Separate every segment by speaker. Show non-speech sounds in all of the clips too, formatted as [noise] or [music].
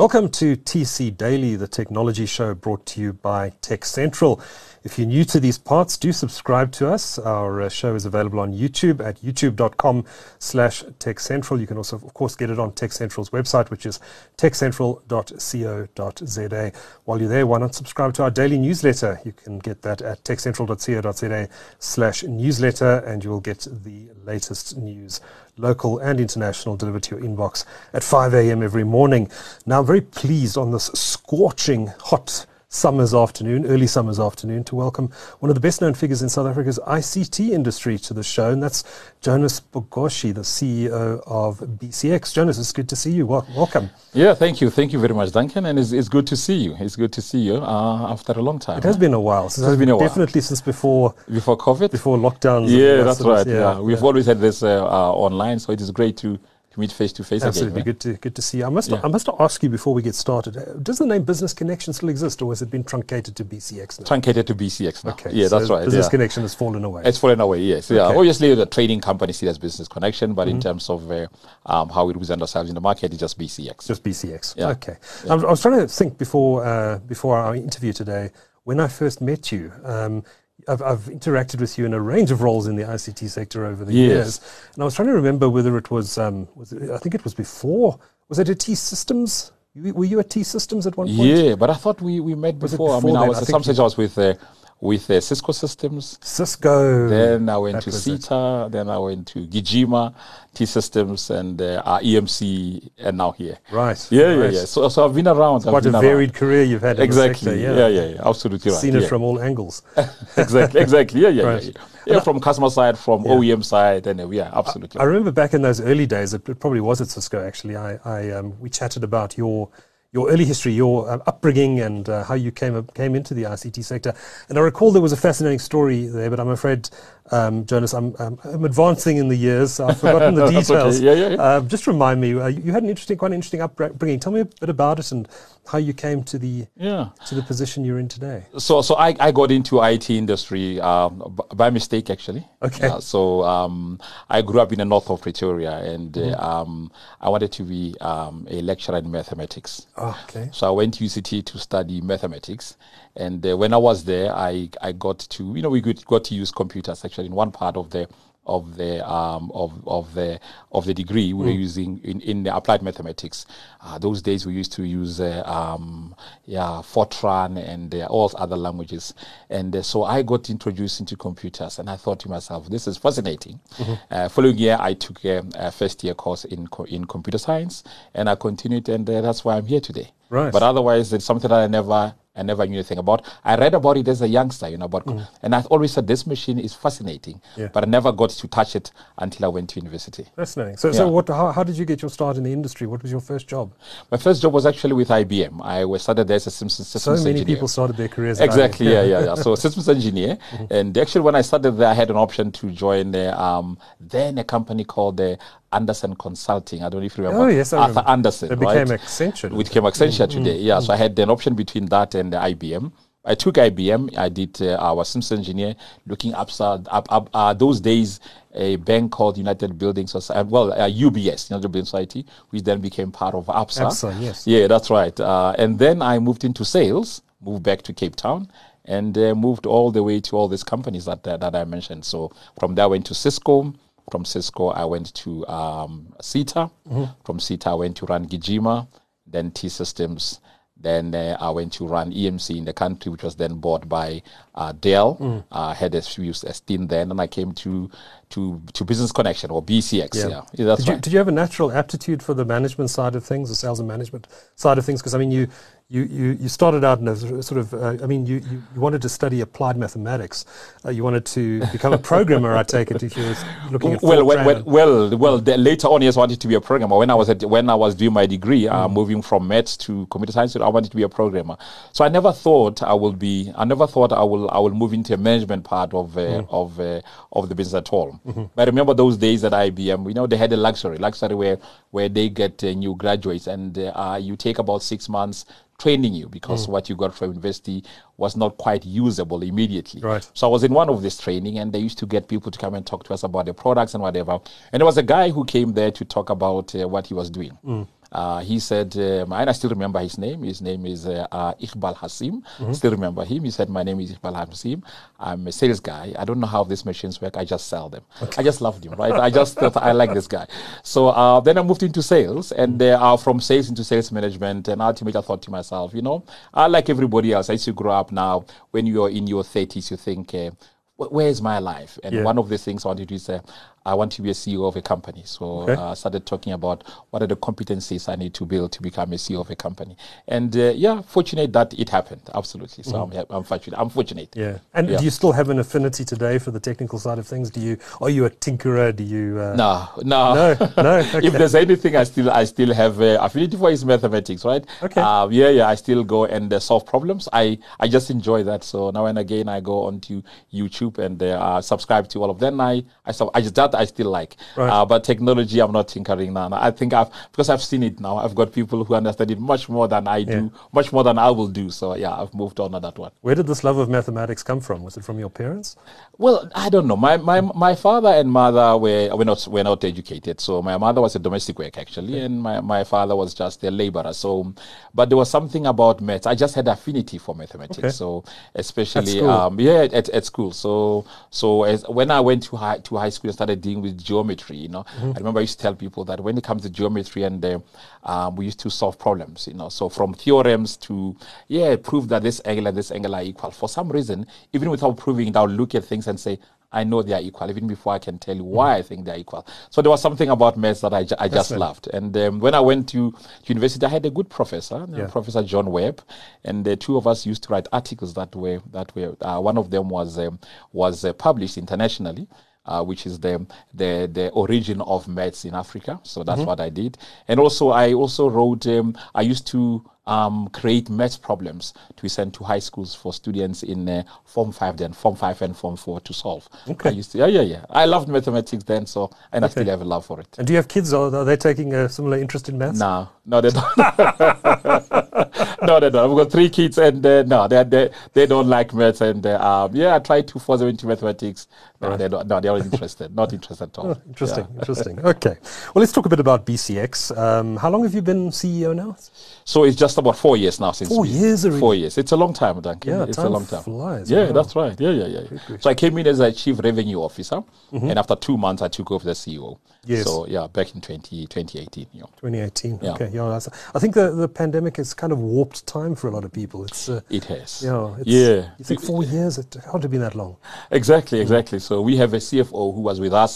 Speaker 1: Welcome to TC Daily, the technology show brought to you by Tech Central. If you're new to these parts, do subscribe to us. Our uh, show is available on YouTube at youtube.com slash techcentral. You can also, of course, get it on Tech Central's website, which is techcentral.co.za. While you're there, why not subscribe to our daily newsletter? You can get that at techcentral.co.za slash newsletter, and you will get the latest news local and international, delivered to your inbox at 5 a.m. every morning. Now, I'm very pleased on this scorching hot summer's afternoon, early summer's afternoon, to welcome one of the best known figures in South Africa's ICT industry to the show, and that's Jonas Bogoshi, the CEO of BCX. Jonas, it's good to see you. welcome.
Speaker 2: Yeah, thank you. Thank you very much, Duncan. And it's, it's good to see you. It's good to see you uh, after a long time.
Speaker 1: It has been a while.
Speaker 2: it has been a while.
Speaker 1: Definitely since before
Speaker 2: before COVID,
Speaker 1: before lockdowns.
Speaker 2: Yeah, that's right. Yeah, yeah. we've yeah. always had this uh, uh, online, so it is great to meet face to face
Speaker 1: Absolutely,
Speaker 2: again,
Speaker 1: good to good to see you. I must yeah. I must ask you before we get started. Uh, does the name Business Connection still exist, or has it been truncated to BCX now?
Speaker 2: Truncated to BCX now. Okay, yeah, so that's right.
Speaker 1: Business
Speaker 2: yeah.
Speaker 1: Connection has fallen away.
Speaker 2: It's fallen away. Yes, okay. yeah. Obviously, the trading company still has Business Connection, but mm-hmm. in terms of uh, um, how we represent ourselves in the market, it's just BCX.
Speaker 1: Just BCX. Yeah. Okay. I was trying to think before uh, before our interview today when I first met you. Um, I've, I've, interacted with you in a range of roles in the ICT sector over the yes. years, and I was trying to remember whether it was, um, was it, I think it was before. Was it a T Systems? Were you at T Systems at one point?
Speaker 2: Yeah, but I thought we, we met before. before. I mean, I was I at some stage I was with uh, with uh, Cisco Systems.
Speaker 1: Cisco.
Speaker 2: Then I went to SITA. Then I went to Gijima, T Systems, and uh, our EMC, and now here.
Speaker 1: Right.
Speaker 2: Yeah,
Speaker 1: right.
Speaker 2: yeah, yeah. So, so I've been around.
Speaker 1: quite
Speaker 2: been
Speaker 1: a varied career you've had.
Speaker 2: exactly.
Speaker 1: Sector,
Speaker 2: yeah. yeah, yeah, yeah. Absolutely right.
Speaker 1: Seen
Speaker 2: it
Speaker 1: yeah. from all angles. [laughs]
Speaker 2: exactly. Exactly. Yeah, yeah, right. yeah. yeah. yeah from customer side, from. OEM side, and uh, yeah, absolutely.
Speaker 1: I, I, remember back in those early days. It probably was at Cisco. Actually, I, I um, we chatted about your your early history, your uh, upbringing, and uh, how you came came into the ICT sector. And I recall there was a fascinating story there, but I'm afraid um, Jonas, I'm, I'm, I'm, advancing in the years. I've forgotten the [laughs] details.
Speaker 2: okay. yeah, yeah, yeah. Uh,
Speaker 1: just remind me, uh, you had an interesting, quite an interesting upbringing. Tell me a bit about it and how you came to the yeah. to the position you're in today.
Speaker 2: So, so I, I got into IT industry um, by mistake, actually.
Speaker 1: Okay.
Speaker 2: Uh, so um, I grew up in the north of Pretoria, and uh, mm-hmm. um, I wanted to be um, a lecturer in mathematics.
Speaker 1: Oh, okay.
Speaker 2: So I went to UCT to study mathematics. And uh, when I was there, I, I got to you know we got to use computers actually in one part of the of the um, of of the of the degree we mm. were using in, in the applied mathematics. Uh, those days we used to use uh, um, yeah Fortran and uh, all other languages, and uh, so I got introduced into computers, and I thought to myself, this is fascinating. Mm-hmm. Uh, following year, I took a, a, first year course in co- in computer science, and I continued, and uh, that's why I'm here today.
Speaker 1: Right.
Speaker 2: But otherwise, it's something that I never I never knew anything about. I read about it as a youngster, you know, about, mm. and I always said this machine is fascinating, yeah. but I never got to touch it until I went to university.
Speaker 1: Fascinating. So, yeah. so what? How, how, did you get your start in the industry? What was your first job?
Speaker 2: My first job was actually with IBM. I was started there as a systems, systems engineer
Speaker 1: so many people started their careers.
Speaker 2: Exactly. yeah, yeah, yeah. So [laughs] systems engineer, mm-hmm. and actually when I started there, I had an option to join the, um, then a company called the Andersen Consulting. I don't know if you remember.
Speaker 1: Oh, yes, I
Speaker 2: Arthur
Speaker 1: remember.
Speaker 2: Andersen.
Speaker 1: It became right? Accenture.
Speaker 2: Which became Accenture mm, today. Yeah, mm. so I had an option between that and the IBM. I took IBM. I did uh, our systems engineer, looking upside up, up uh, those days. A bank called United Building Society, uh, well, uh, UBS, United Building Society, which then became part of ABSA.
Speaker 1: ABSA, yes.
Speaker 2: Yeah, that's right. Uh, and then I moved into sales, moved back to Cape Town, and uh, moved all the way to all these companies that that I mentioned. So from there, I went to Cisco. From Cisco, I went to um, SITA. Mm-hmm. From SITA, I went to run Gijima, then T Systems. Then uh, I went to run EMC in the country, which was then bought by uh, Dell. Mm. Uh, had a few stint then, and I came to to to Business Connection or BCX. Yeah, yeah.
Speaker 1: yeah that's did, right. you, did you have a natural aptitude for the management side of things, the sales and management side of things? Because I mean, you you, you, you started out in a sort of, uh, I mean, you, you, you, wanted to study applied mathematics. Uh, you wanted to become a [laughs] programmer, I take it, if you were looking at
Speaker 2: well, well, well, well, well later on, yes, I wanted to be a programmer. When I was at, when I was doing my degree, uh, mm. uh, moving from maths to computer science, I wanted to be a programmer. So I never thought I will be, I never thought I will, I will move into a management part of, uh, mm. of, uh, of the business at all. Mm-hmm. But I remember those days at IBM, you know, they had a luxury, luxury where, where they get new graduates and you take about six months training you because mm. what you got from university was not quite usable immediately.
Speaker 1: Right.
Speaker 2: So I was in one of this training and they used to get people to come and talk to us about the products and whatever. And there was a guy who came there to talk about uh, what he was doing. Mm. Uh, he said, um, and I still remember his name. His name is uh, uh, Iqbal Hasim.
Speaker 1: Mm-hmm.
Speaker 2: Still remember him. He said, "My name is Iqbal Hasim. I'm a sales guy. I don't know how these machines work. I just sell them. I just loved him, right? I just thought I like this guy. So uh, then I moved into sales, and uh, from sales into sales management. And ultimately, I thought to myself, you know, I like everybody else. I used to grow up now. When you're in your 30s, you think. Uh, where is my life? And
Speaker 1: Yeah.
Speaker 2: one of the things I wanted to do is uh, I want to be a CEO of a company. So
Speaker 1: Okay.
Speaker 2: uh, I started talking about what are the competencies I need to build to become a CEO of a company. And uh, yeah, fortunate that it happened. Absolutely. So I'm, I'm fortunate. I'm fortunate.
Speaker 1: Mm-hmm. Yeah. And
Speaker 2: Yeah.
Speaker 1: do you still have an affinity today for the technical side of things? Do you are you a tinkerer? Do you uh,
Speaker 2: No, no,
Speaker 1: No, no, [laughs] okay.
Speaker 2: if there's anything, I still, I still have uh, affinity for is mathematics, right?
Speaker 1: Okay.
Speaker 2: Uh, yeah, yeah. I still go and uh, solve problems. I, I just enjoy that. So now and again, I go onto YouTube and uh, subscribe to all of them. I, I, sub- I just that I still like.
Speaker 1: Right.
Speaker 2: Uh, but technology, I'm not tinkering now. I think I've because I've seen it now. I've got people who understand it much more than I do, much more than I will do. So yeah, I've moved on on that one.
Speaker 1: Where did this love of mathematics come from? Was it from your parents?
Speaker 2: Well, I don't know. My my my father and mother were were not were not educated. So my mother was a domestic work actually, and my, my father was just a laborer. So, but there was something about maths. I just had affinity for mathematics.
Speaker 1: Okay.
Speaker 2: So especially um yeah at, at school. So so as when I went to high to high school and started dealing with geometry, you know,
Speaker 1: Mm-hmm.
Speaker 2: I remember I used to tell people that when it comes to geometry and uh, um, we used to solve problems, you know, so from theorems to yeah, prove that this angle and this angle are equal. For some reason, even without proving it, I'll look at things and say, I know they are equal, even before I can tell you why I think they are equal. So there was something about maths that I, ju- I just
Speaker 1: Fascinating.
Speaker 2: loved. And um, when I went to university, I had a good professor, uh,
Speaker 1: Yeah.
Speaker 2: Professor John Webb, and the two of us used to write articles that were that were. Uh, one of them was um, was uh, published internationally. Uh, which is the, the the origin of maths in Africa. So that's what I did, and also I also wrote. Um, I used to um, create maths problems to send to high schools for students in uh, Form Five, then Form Five and Form Four to solve.
Speaker 1: Okay.
Speaker 2: I used to, yeah, yeah, yeah. I loved mathematics then, so and I still have a love for it.
Speaker 1: And do you have kids? or are they taking a similar interest in maths?
Speaker 2: No, no, they don't. [laughs] [laughs] no, no, no. I've got three kids, and uh, no, they, they they don't like maths. And uh, um, yeah, I tried to force them into mathematics. No, they don't. No, they're not interested. Not interested at all.
Speaker 1: Interesting, interesting. Okay. Well, let's talk a bit about BCX. Um, how long have you been CEO now?
Speaker 2: So it's just about four years now since
Speaker 1: Four
Speaker 2: we-
Speaker 1: years already?
Speaker 2: Four years. It's a long time, Duncan.
Speaker 1: Yeah,
Speaker 2: it's a long time.
Speaker 1: flies.
Speaker 2: Yeah,
Speaker 1: Wow.
Speaker 2: that's right. Yeah, yeah, yeah. So I came in as a chief revenue officer, and after two months, I took over the CEO.
Speaker 1: Mm-hmm. Yes.
Speaker 2: So yeah, back in 20, 2018. You know.
Speaker 1: 2018.
Speaker 2: Yeah.
Speaker 1: Okay. Yeah. I think the, the pandemic has kind of warped time for a lot of people. It's uh,
Speaker 2: It has.
Speaker 1: yeah. It's,
Speaker 2: Yeah.
Speaker 1: You think four years? It hardly been that long.
Speaker 2: Exactly, exactly. So we have a CFO who was with us,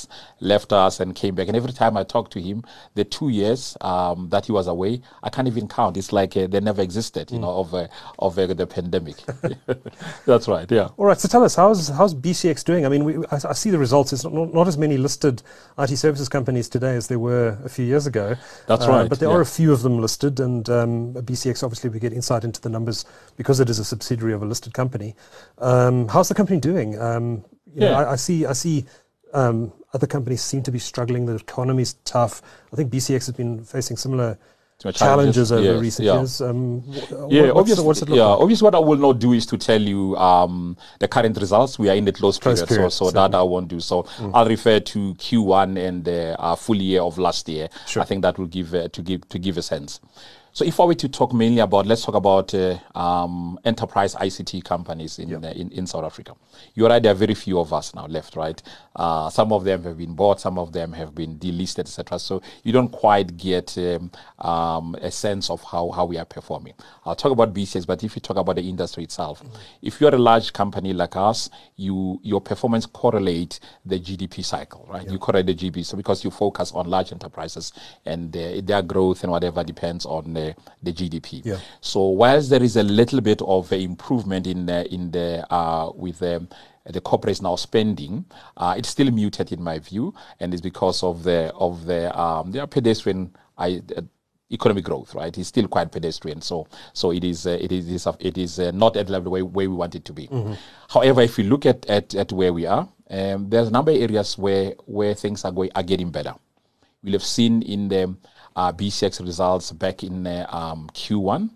Speaker 2: left us, and came back. And every time I talk to him, the two years um, that he was away, I can't even count. It's like uh, they never existed, you know, of uh, of uh, the pandemic. [laughs] [laughs] That's right. Yeah.
Speaker 1: All right. So tell us, how's how's BCX doing? I mean, we, I, I see the results. It's not, not as many listed IT services companies today as there were a few years ago.
Speaker 2: That's
Speaker 1: Uh,
Speaker 2: right,
Speaker 1: But there
Speaker 2: yeah.
Speaker 1: are a few of them listed, and um, BCX obviously we get insight into the numbers because it is a subsidiary of a listed company. Um, how's the company doing? Um, you know,
Speaker 2: Yeah.
Speaker 1: I, I see. I see. Um, other companies seem to be struggling. The economy's tough. I think BCX has been facing similar challenges,
Speaker 2: challenges,
Speaker 1: over
Speaker 2: yes,
Speaker 1: recent
Speaker 2: yeah.
Speaker 1: years. Um, wh-
Speaker 2: Yeah,
Speaker 1: what- what's,
Speaker 2: obviously,
Speaker 1: what's it look
Speaker 2: yeah,
Speaker 1: like?
Speaker 2: obviously what I will not do is to tell you um, the current results. We are in the close,
Speaker 1: Close
Speaker 2: period,
Speaker 1: period,
Speaker 2: so, so that I won't do. So I'll refer to Q1 and the uh, full year of last year.
Speaker 1: Sure.
Speaker 2: I think that will give uh, to give to give a sense. So if I were to talk mainly about, let's talk about uh, um, enterprise ICT companies in, uh, in in South Africa. You're right, there are very few of us now left, right? Uh, some of them have been bought, some of them have been delisted, etc. So you don't quite get um, um, a sense of how, how we are performing. I'll talk about BCX, but if you talk about the industry itself, if you're a large company like us, you your performance correlate the GDP cycle, right? You correlate the GDP, so because you focus on large enterprises and uh, their growth and whatever depends on the GDP.
Speaker 1: Yeah.
Speaker 2: So whilst there is a little bit of improvement in uh, in the uh, with um, the corporates now spending, uh, it's still muted in my view, and it's because of the of the um, their pedestrian I, uh, economic growth, right? It's still quite pedestrian, so so it is uh, it is it is, it is uh, not at the level where, where we want it to be. However, if you look at, at at where we are, um, there's a number of areas where where things are going are getting better. We'll have seen in the uh, BCX results back in uh, um, Q1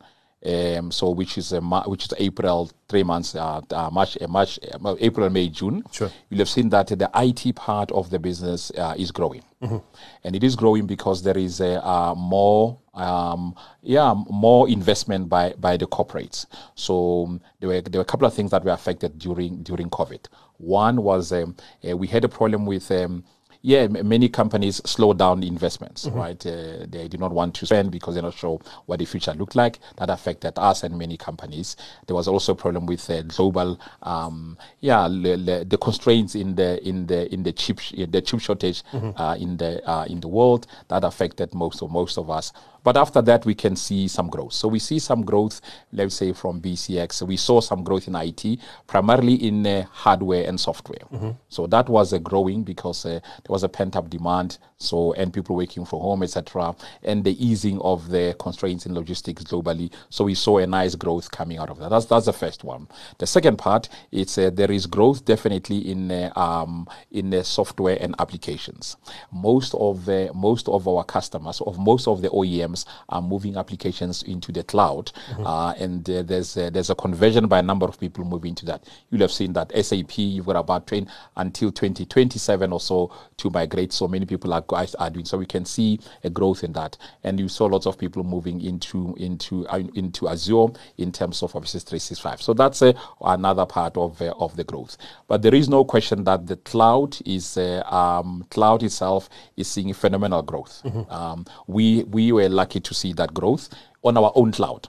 Speaker 2: Um, so which is a which is April, three months, uh, uh, March, uh, March, uh, April, May, June.
Speaker 1: Sure.
Speaker 2: You'll have seen that the IT part of the business uh, is growing, mm-hmm. and it is growing because there is a uh, more, um, yeah, more investment by by the corporates. So um, there were there were a couple of things that were affected during during COVID. One was um, we had a problem with um, yeah, many companies slow down investments, mm-hmm. right? Uh, they do not want to spend because they're not sure what the future looked like. That affected us and many companies. There was also a problem with uh, global, um, yeah, le, le, the constraints in the in the in the chip the chip shortage mm-hmm. uh, in the uh, in the world that affected most of most of us. But after that, we can see some growth. So we see some growth, let's say, from BCX. We saw some growth in IT, primarily in uh, hardware and software. Mm-hmm. So that was uh, growing because uh, there was a pent up demand. So and people working from home, etc., and the easing of the constraints in logistics globally. So we saw a nice growth coming out of that. That's that's the first one. The second part, it's uh, there is growth definitely in uh, um, in the software and applications. Most of the most of our customers, of most of the OEMs are moving applications into the cloud, mm-hmm. uh, and uh, there's a, there's a conversion by a number of people moving to that. You'll have seen that SAP you've got about 20, until 2027 or so to migrate. So many people are, are doing. So we can see a growth in that, and you saw lots of people moving into into uh, into Azure in terms of Office 365. So that's uh, another part of uh, of the growth. But there is no question that the cloud is uh, um, cloud itself is seeing phenomenal growth. Mm-hmm. Um, we we were like lucky to see that growth on our own cloud.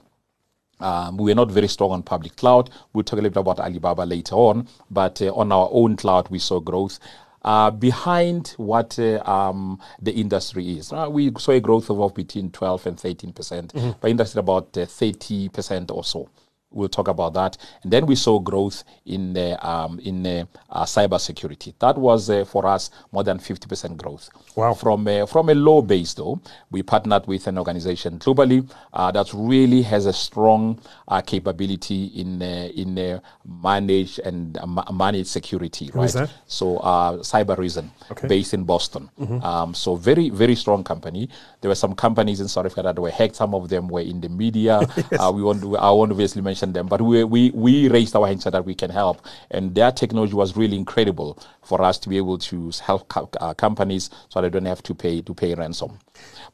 Speaker 2: Um, we are not very strong on public cloud. We'll talk a little bit about Alibaba later on, but uh, on our own cloud, we saw growth. Uh, behind what uh, um, the industry is. Uh, we saw a growth of between 12 and 13 percent, mm-hmm. by industry about uh, 30 percent or so. We'll talk about that. And then we saw growth in uh, um, in uh, uh, cybersecurity. That was uh, for us more than 50% growth.
Speaker 1: Wow.
Speaker 2: From, uh, from a low base, though, we partnered with an organization globally uh, that really has a strong uh, capability in in manage and manage security.
Speaker 1: Right? That?
Speaker 2: So Cybereason, okay. based in Boston. Mm-hmm. Um, so very, very strong company. There were some companies in South Africa that were hacked. Some of them were in the media. [laughs] yes. we want to, I want to obviously mention mention them, but we, we, we raised our hands so that we can help. And their technology was really incredible for us to be able to help co- uh, companies so they don't have to pay to pay ransom.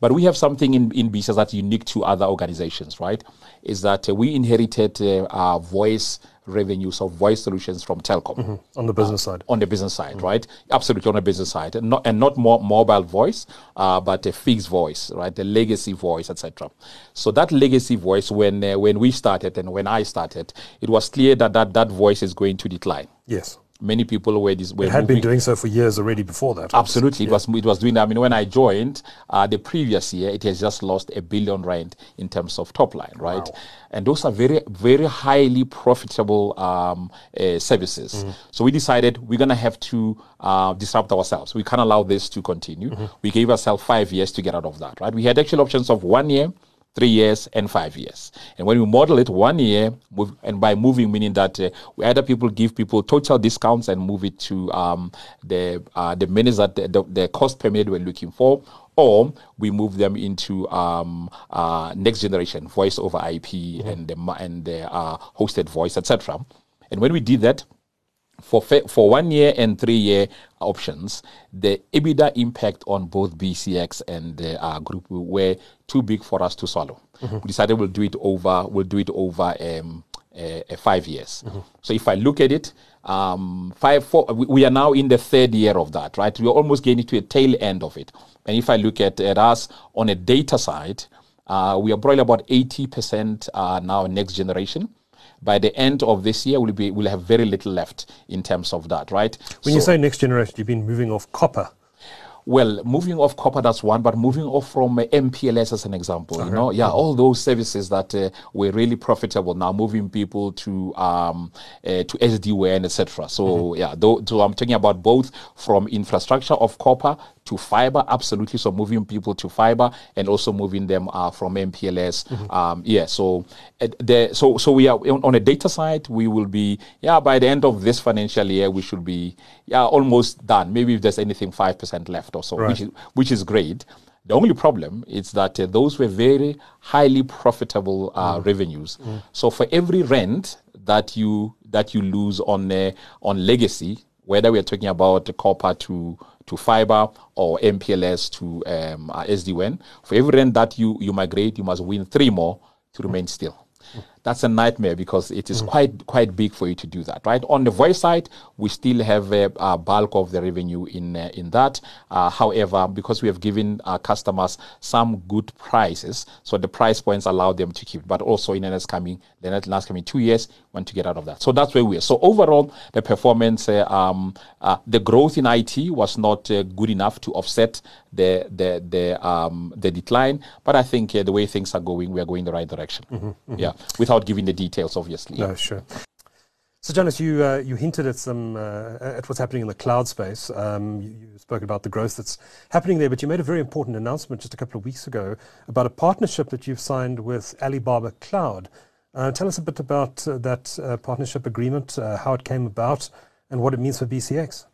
Speaker 2: But we have something in, in BCX that's unique to other organizations, right? Is that uh, we inherited uh, our voice revenues of voice solutions from Telkom
Speaker 1: mm-hmm. on the business uh, side.
Speaker 2: On the business side, mm-hmm. right? Absolutely on the business side, and not and not more mobile voice, uh, but a fixed voice, right? The legacy voice, etc. So that legacy voice, when uh, when we started and when I started, it was clear that that, that voice is going to decline.
Speaker 1: Yes
Speaker 2: many people were this were
Speaker 1: it had moving. been doing so for years already before that.
Speaker 2: Absolutely. It was it was doing i mean when i joined uh, the previous year it has just lost a billion rand in terms of top line right? Wow. and those are very very highly profitable um, uh, services. Mm-hmm. so we decided we're going to have to uh, disrupt ourselves. We can't allow this to continue. Mm-hmm. we gave ourselves five years to get out of that right? We had actual options of one year three years, and five years. And when we model it one year, move, and by moving, meaning that uh, we either people give people total discounts and move it to um, the uh, the minutes that the, the, the, cost per minute we're looking for, or we move them into um, uh, next generation voice over IP mm-hmm. and the and the uh, hosted voice, etc. And when we did that, for for one year and three year options, the EBITDA impact on both BCX and uh, group were too big for us to swallow. Mm-hmm. We decided we'll do it over. We'll do it over um, five years. Mm-hmm. So if I look at it, um, five, four, we are now in the third year of that, right? We're almost getting to a tail end of it. And if I look at, at us on a data side, uh, we are probably about 80% uh, now next generation by the end of this year, we'll be we'll have very little left in terms of that, right?
Speaker 1: When so, you say next generation, you've been moving off copper.
Speaker 2: Well, moving off copper, that's one, but moving off from uh, MPLS as an example, okay. you know, yeah, all those services that uh, were really profitable now, moving people to um, uh, to SD-WAN, etc. So mm-hmm. yeah, though, so I'm talking about both from infrastructure of copper to fiber, absolutely. So moving people to fiber and also moving them uh, from MPLS. Mm-hmm. Um, yeah, so uh, the, so so we are on, a data side. We will be yeah by the end of this financial year we should be yeah almost done. Maybe if there's anything five percent left or so, right. which is which is great. The only problem is that uh, those were very highly profitable uh,
Speaker 1: Mm.
Speaker 2: revenues. So for every rand that you that you lose on uh, on legacy, whether we are talking about the copper to to fiber or MPLS to um, uh, SD-WAN, for every rand that you you migrate, you must win three more to remain still. That's a nightmare because it is quite quite big for you to do that, right? On the voice side, we still have a, a bulk of the revenue in uh, in that. Uh, however, because we have given our customers some good prices, so the price points allow them to keep. But also in the next coming the next last coming two years, want to get out of that. So that's where we are. So overall, the performance, uh, um, uh, the growth in IT was not uh, good enough to offset the the the um, the decline. But I think uh, the way things are going, we are going the right direction. Yeah, without giving the details, obviously.
Speaker 1: No, sure. So, Jonas, you uh, you hinted at some uh, at what's happening in the cloud space. Um, you, you spoke about the growth that's happening there, but you made a very important announcement just a couple of weeks ago about a partnership that you've signed with Alibaba Cloud. Uh, tell us a bit about uh, that uh, partnership agreement, uh, how it came about, and what it means for BCX.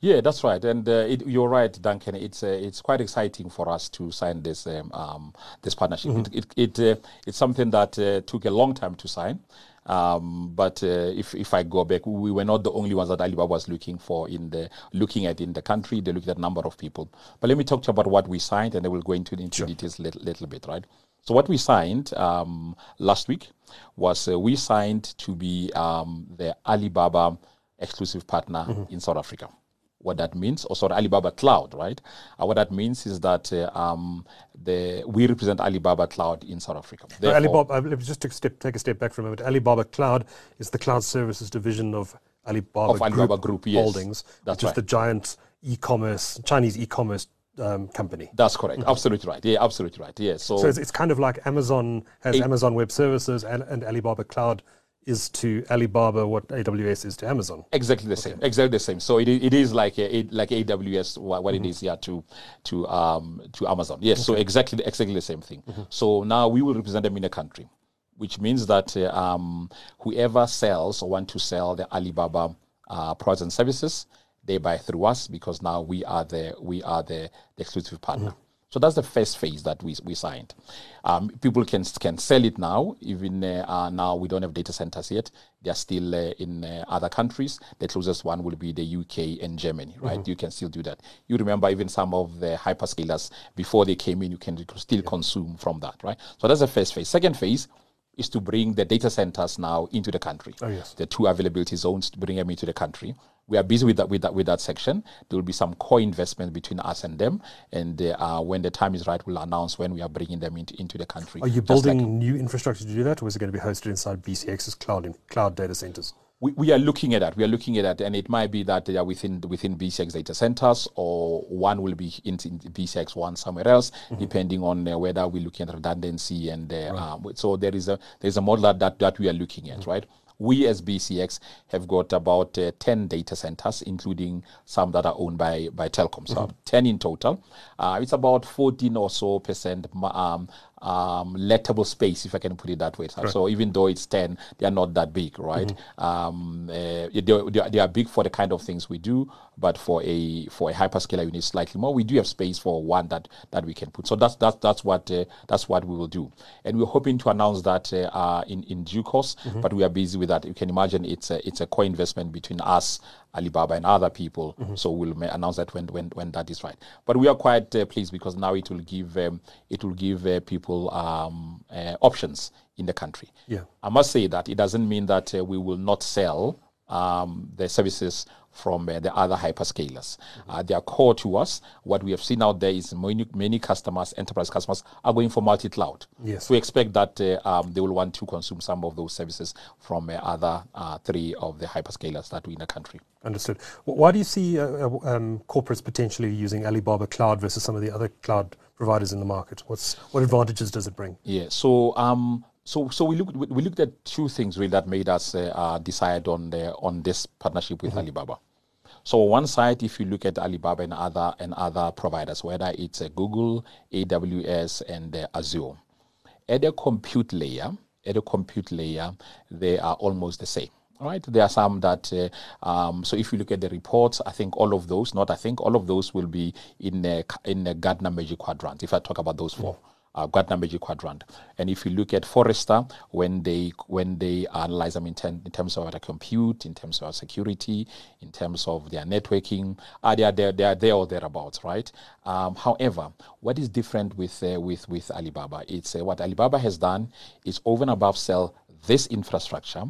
Speaker 2: Yeah, that's right, and uh, it, you're right, Duncan. It's uh, it's quite exciting for us to sign this um, um, this partnership. It it, it uh, it's something that uh, took a long time to sign. Um, but uh, if if I go back, we were not the only ones that Alibaba was looking for in the looking at in the country. They looked at a number of people. But let me talk to you about what we signed, and then we'll go into into details a little, little bit, right? So what we signed um, last week was uh, we signed to be um, the Alibaba exclusive partner in South Africa. What that means, or sorry, Alibaba Cloud, right? Uh, what that means is that uh, um, the we represent Alibaba Cloud in South Africa. Therefore-
Speaker 1: Alibaba, uh, just take a step, take a step back for a moment. Alibaba Cloud is the cloud services division of Alibaba,
Speaker 2: Of Alibaba Group, yes.
Speaker 1: Holdings,
Speaker 2: That's
Speaker 1: which
Speaker 2: right.
Speaker 1: is the giant e-commerce, Chinese e-commerce um, company.
Speaker 2: That's correct. Absolutely right. Yeah, absolutely right. Yeah. So,
Speaker 1: So it's, it's kind of like Amazon has
Speaker 2: A-
Speaker 1: Amazon Web Services and, and Alibaba Cloud is to Alibaba what AWS is to Amazon.
Speaker 2: exactly the same. Exactly the same. So it, it is like a, it- like AWS what, what it is here to to um to Amazon. Yes. So exactly exactly the same thing. So now we will represent them in the country, which means that uh, um whoever sells or want to sell the Alibaba uh, products and services, they buy through us because now we are the we are the, the exclusive partner. So that's the first phase that we, we signed. Um, people can can sell it now. Even uh, uh, now, we don't have data centers yet. They are still uh, in uh, other countries. The closest one will be the UK and Germany, right? You can still do that. You remember even some of the hyperscalers before they came in, you can still consume from that, right? So that's the first phase. Second phase is to bring the data centers now into the country.
Speaker 1: Oh, yes.
Speaker 2: The two availability zones to bring them into the country. We are busy with that with that with that section. There will be some co-investment between us and them, and uh, when the time is right, we'll announce when we are bringing them into, into the country.
Speaker 1: Are you
Speaker 2: Just like-
Speaker 1: building new infrastructure to do that, or is it going to be hosted inside BCX's cloud in cloud data centers?
Speaker 2: we, we are looking at that. We are looking at that, and it might be that they are within within BCX data centers, or one will be in, in BCX one somewhere else, depending on uh, whether we're looking at redundancy. And uh, um, so there is a there's a model that that, that we are looking at, right? We as BCX have got about uh, 10 data centers, including some that are owned by, by Telkom. So 10 in total. Uh, it's about 14 or so percent um, um, lettable space, if I can put it that way. So, so even though it's 10, they are not that big, right? Um, uh, they, they, are, they are big for the kind of things we do, but for a for a hyperscaler, unit slightly more. We do have space for one that that we can put. So that's that's that's what uh, that's what we will do, and we're hoping to announce that uh, uh, in in due course. But we are busy with that. You can imagine it's a it's a co-investment between us, Alibaba, and other people. So we'll announce that when when when that is right. But we are quite uh, pleased because now it will give um, it will give uh, people um, uh, options in the country.
Speaker 1: Yeah.
Speaker 2: I must say that it doesn't mean that uh, we will not sell um, the services from uh, the other hyperscalers. Uh, they are core to us. What we have seen out there is many, many customers, enterprise customers, are going for multi-cloud.
Speaker 1: Yes.
Speaker 2: We expect that uh, um, they will want to consume some of those services from uh, other uh, three of the hyperscalers that we in the country.
Speaker 1: Understood. Why do you see uh, um, corporates potentially using Alibaba Cloud versus some of the other cloud providers in the market? What's what advantages does it bring?
Speaker 2: Yeah. So um, so so we looked we looked at two things really that made us uh, uh, decide on the on this partnership with Alibaba. So on one side, if you look at Alibaba and other and other providers, whether it's uh, Google, AWS, and uh, Azure, at the compute layer, at the compute layer, they are almost the same. right? There are some that, uh, um, so if you look at the reports, I think all of those, not I think, all of those will be in the, in the Gartner Magic Quadrant, if I talk about those four. Mm uh, Gartner Magic Quadrant. And if you look at Forrester, when they when they analyze them in, ten, in terms of their compute, in terms of security, in terms of their networking, uh, they are there, they are there or thereabouts, right? Um, however, what is different with uh, with with Alibaba? It's uh, what Alibaba has done is over and above sell this infrastructure.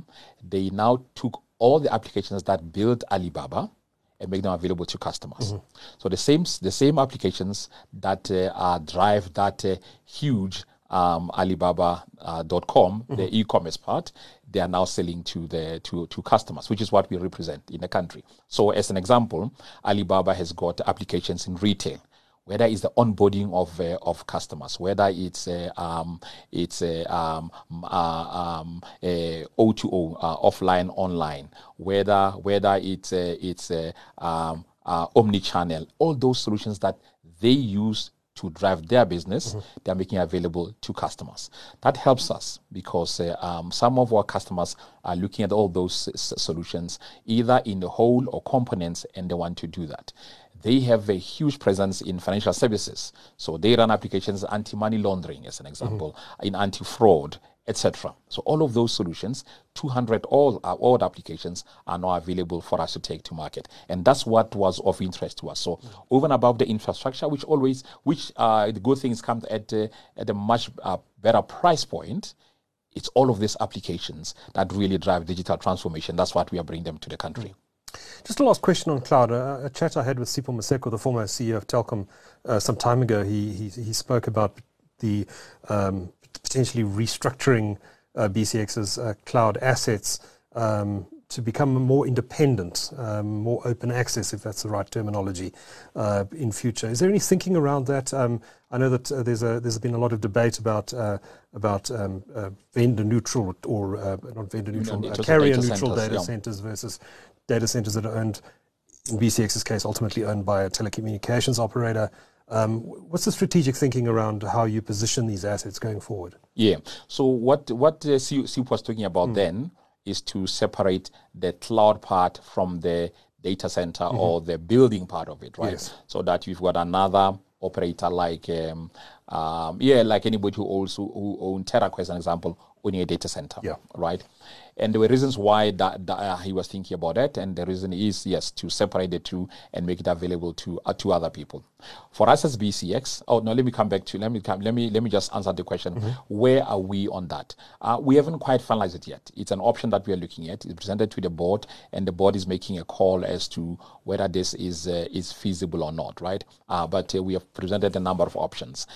Speaker 2: They now took all the applications that built Alibaba and make them available to customers. Mm-hmm. So the same the same applications that uh, drive that uh, huge um, Alibaba.com, uh, mm-hmm. the e-commerce part, they are now selling to the to, to customers, which is what we represent in the country. So, as an example, Alibaba has got applications in retail whether it's the onboarding of uh, of customers, whether it's uh, um, it's uh, um, uh, um, O2O uh, offline online, whether whether it's uh, it's um, omni-channel, all those solutions that they use to drive their business, mm-hmm. they're making available to customers. That helps us because uh, um, some of our customers are looking at all those s- solutions either in the whole or components, and they want to do that they have a huge presence in financial services. So they run applications anti-money laundering, as an example, mm-hmm. in anti-fraud, etc. So all of those solutions, 200 all uh, all applications are now available for us to take to market, and that's what was of interest to us. So mm-hmm. over and above the infrastructure, which always, which uh, the good things come at uh, at a much uh, better price point. It's all of these applications that really drive digital transformation. That's what we are bringing them to the country. Mm-hmm.
Speaker 1: Just a last question on cloud. Uh, a chat I had with Sipho Maseko, the former CEO of Telkom, uh, some time ago. He, he, he spoke about the um, potentially restructuring uh, BCX's uh, cloud assets um, to become more independent, um, more open access, if that's the right terminology, uh, in future. Is there any thinking around that? Um, I know that uh, there's a, there's been a lot of debate about about um, vendor neutral or not vendor neutral, carrier neutral data yeah. centers versus data centers that are owned, in BCX's case, ultimately owned by a telecommunications operator. Um, what's the strategic thinking around how you position these assets going forward?
Speaker 2: Yeah. So what what uh, Sip was talking about mm. then is to separate the cloud part from the data center mm-hmm. or the building part of it, right? Yes. So that you've got another operator like um, um, yeah, like anybody who also who own Teraco, as an example, owning a data center, yeah. right? And there were reasons why that, that uh, he was thinking about that, and the reason is yes to separate the two and make it available to uh, to other people. For us as BCX, oh no, let me come back to let me come, let me let me just answer the question. Mm-hmm. Where are we on that? Uh, we haven't quite finalized it yet. It's an option that we are looking at. It's presented to the board, and the board is making a call as to whether this is uh, is feasible or not, right? Uh, but uh, we have presented a number of options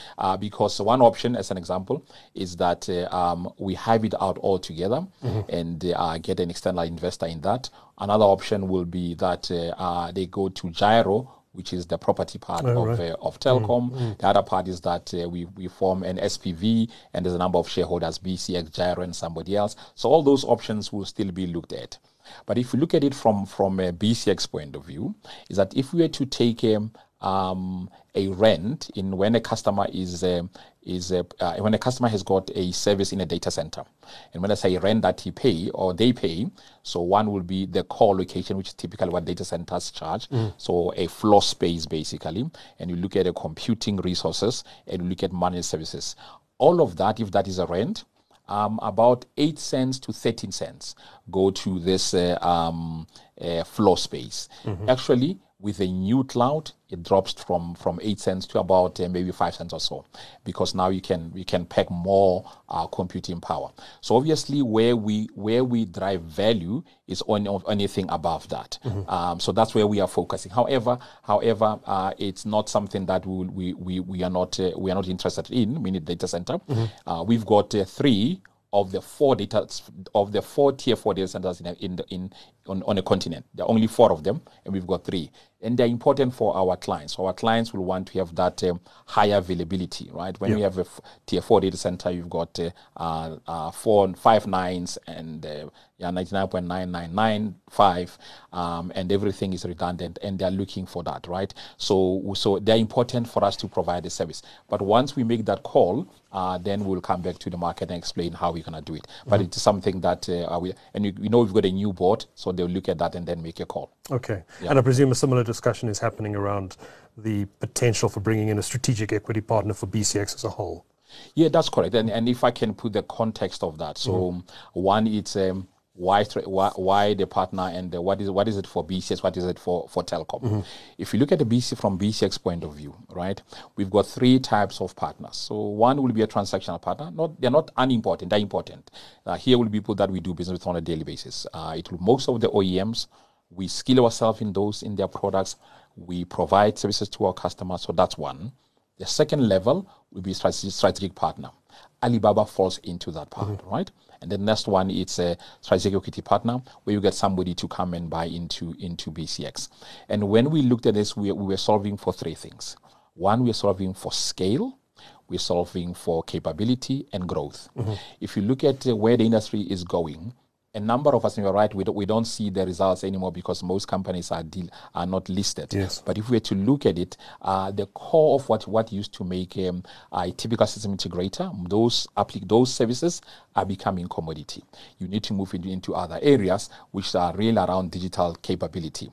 Speaker 2: because one option, as an example, is that um, we have it out altogether mm-hmm. and and uh, get an external investor in that. Another option will be that uh, uh, they go to Gyro, which is the property part oh, of, right. uh, of Telkom. Mm, mm. The other part is that uh, we, we form an SPV and there's a number of shareholders, BCX, Gyro, and somebody else. So all those options will still be looked at. But if you look at it from, from a BCX point of view, is that if we were to take um, um, a rent in when a customer is uh, is uh, uh, when a customer has got a service in a data center, and when I say rent that he pay or they pay, so one will be the colocation, which is typically what data centers charge. Mm. So a floor space basically, and you look at the computing resources and you look at managed services. All of that, if that is a rent, um, about 8 cents to 13 cents go to this uh, um, uh, floor space. Mm-hmm. Actually, with a new cloud, it drops from from eight cents to about uh, maybe five cents or so, because now you can you can pack more uh, computing power. So obviously, where we where we drive value is on, on anything above that. Mm-hmm. Um, so that's where we are focusing. However, however, uh, it's not something that we we we, we are not uh, we are not interested in. We need data center. Mm-hmm. Uh, we've got uh, three of the four data of the four tier four data centers in in in on, on a continent. There are only four of them, and we've got three. And they're important for our clients. So our clients will want to have that um, higher availability, right? When we have a f- tier four data center, you've got uh, uh, uh, four, five nines, and uh, yeah, 99.9995, um, and everything is redundant, and they're looking for that, right? So, so they're important for us to provide the service. But once we make that call, uh, then we'll come back to the market and explain how we're gonna do it. But it's something that uh, we and you, you know we've got a new board, so they'll look at that and then make a call.
Speaker 1: Okay. And I presume a similar discussion is happening around the potential for bringing in a strategic equity partner for BCX as a whole.
Speaker 2: Yeah, that's correct. And, and if I can put the context of that, so um, one, it's um, why, why why the partner and the, what is what is it for BCX? What is it for for telecom? If you look at the BC from BCX point of view, right, we've got three types of partners. So one will be a transactional partner. Not they're not unimportant. They're important. Uh, here will be people that we do business with on a daily basis. Uh, it will most of the OEMs. We skill ourselves in those in their products. We provide services to our customers. So that's one. The second level will be strategic, strategic partner. Alibaba falls into that part, right? And the next one it's a strategic equity partner where you get somebody to come and buy into into BCX. And when we looked at this, we, we were solving for three things. One, we're solving for scale. We're solving for capability and growth. If you look at uh, where the industry is going, a number of us, and you're right, we don't, we don't see the results anymore because most companies are deal, are not listed.
Speaker 1: Yes.
Speaker 2: But if we were to look at it, uh, the core of what, what used to make um, a typical system integrator, those applic- those services are becoming commodity. You need to move into, into other areas which are real around digital capability.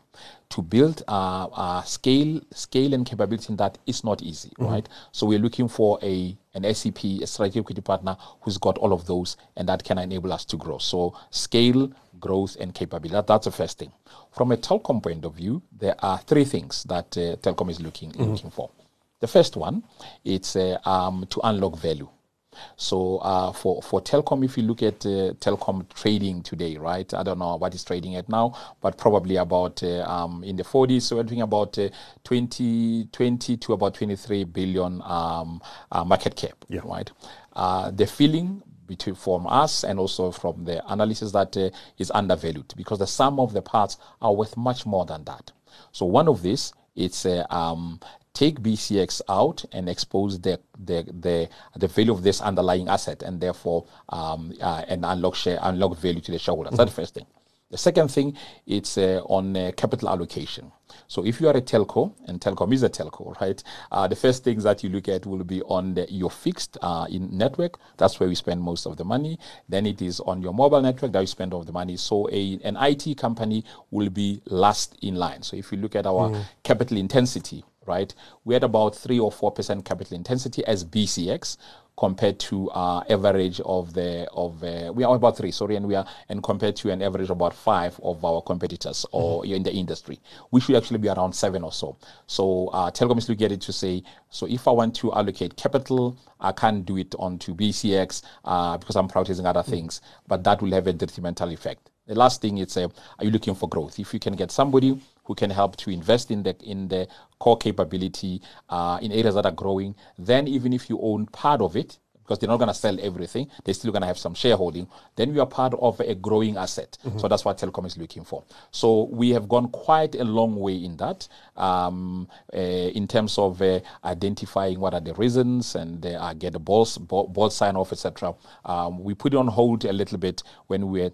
Speaker 2: To build uh, uh, scale, scale and capability in that is not easy, right? So we're looking for a an SCP, a strategic equity partner who's got all of those, and that can enable us to grow. So scale, growth, and capability. That, that's the first thing. From a telecom point of view, there are three things that uh, telecom is looking looking for. The first one, it's uh, um, to unlock value. So uh, for for telecom, if you look at uh, telecom trading today, right? I don't know what is trading at now, but probably about uh, um, in the 40s. So we're talking about uh, 20, 20 to about 23 billion um, uh, market cap,
Speaker 1: Yeah.
Speaker 2: right? Uh, the feeling between from us and also from the analysis that uh, is undervalued because the sum of the parts are worth much more than that. So one of these, it's uh, um, take BCX out and expose the the the, the value of this underlying asset and therefore um, uh, and unlock share unlock value to the shareholders. That's the first thing. The second thing, it's uh, on uh, capital allocation. So if you are a telco, and telecom is a telco, right? Uh, the first things that you look at will be on the, your fixed uh, in network. That's where we spend most of the money. Then it is on your mobile network that you spend all the money. So a an IT company will be last in line. So if you look at our capital intensity, right, We had about three or four percent capital intensity as BCX compared to our average of the of uh, we are about three sorry and we are and compared to an average of about five of our competitors or in the industry we should actually be around seven or so. So uh, telecom is looking at it to say so if i want to allocate capital i can't do it onto bcx uh, because i'm prioritizing other things but that will have a detrimental effect. The last thing is, uh, are you looking for growth? If you can get somebody who can help to invest in the in the core capability uh, in areas that are growing, then even if you own part of it, because they're not going to sell everything, they're still going to have some shareholding. Then you are part of a growing asset. So that's what telecom is looking for. So we have gone quite a long way in that, um, uh, in terms of uh, identifying what are the reasons and uh, get the ball, ball sign off, etc. Um, we put it on hold a little bit when we were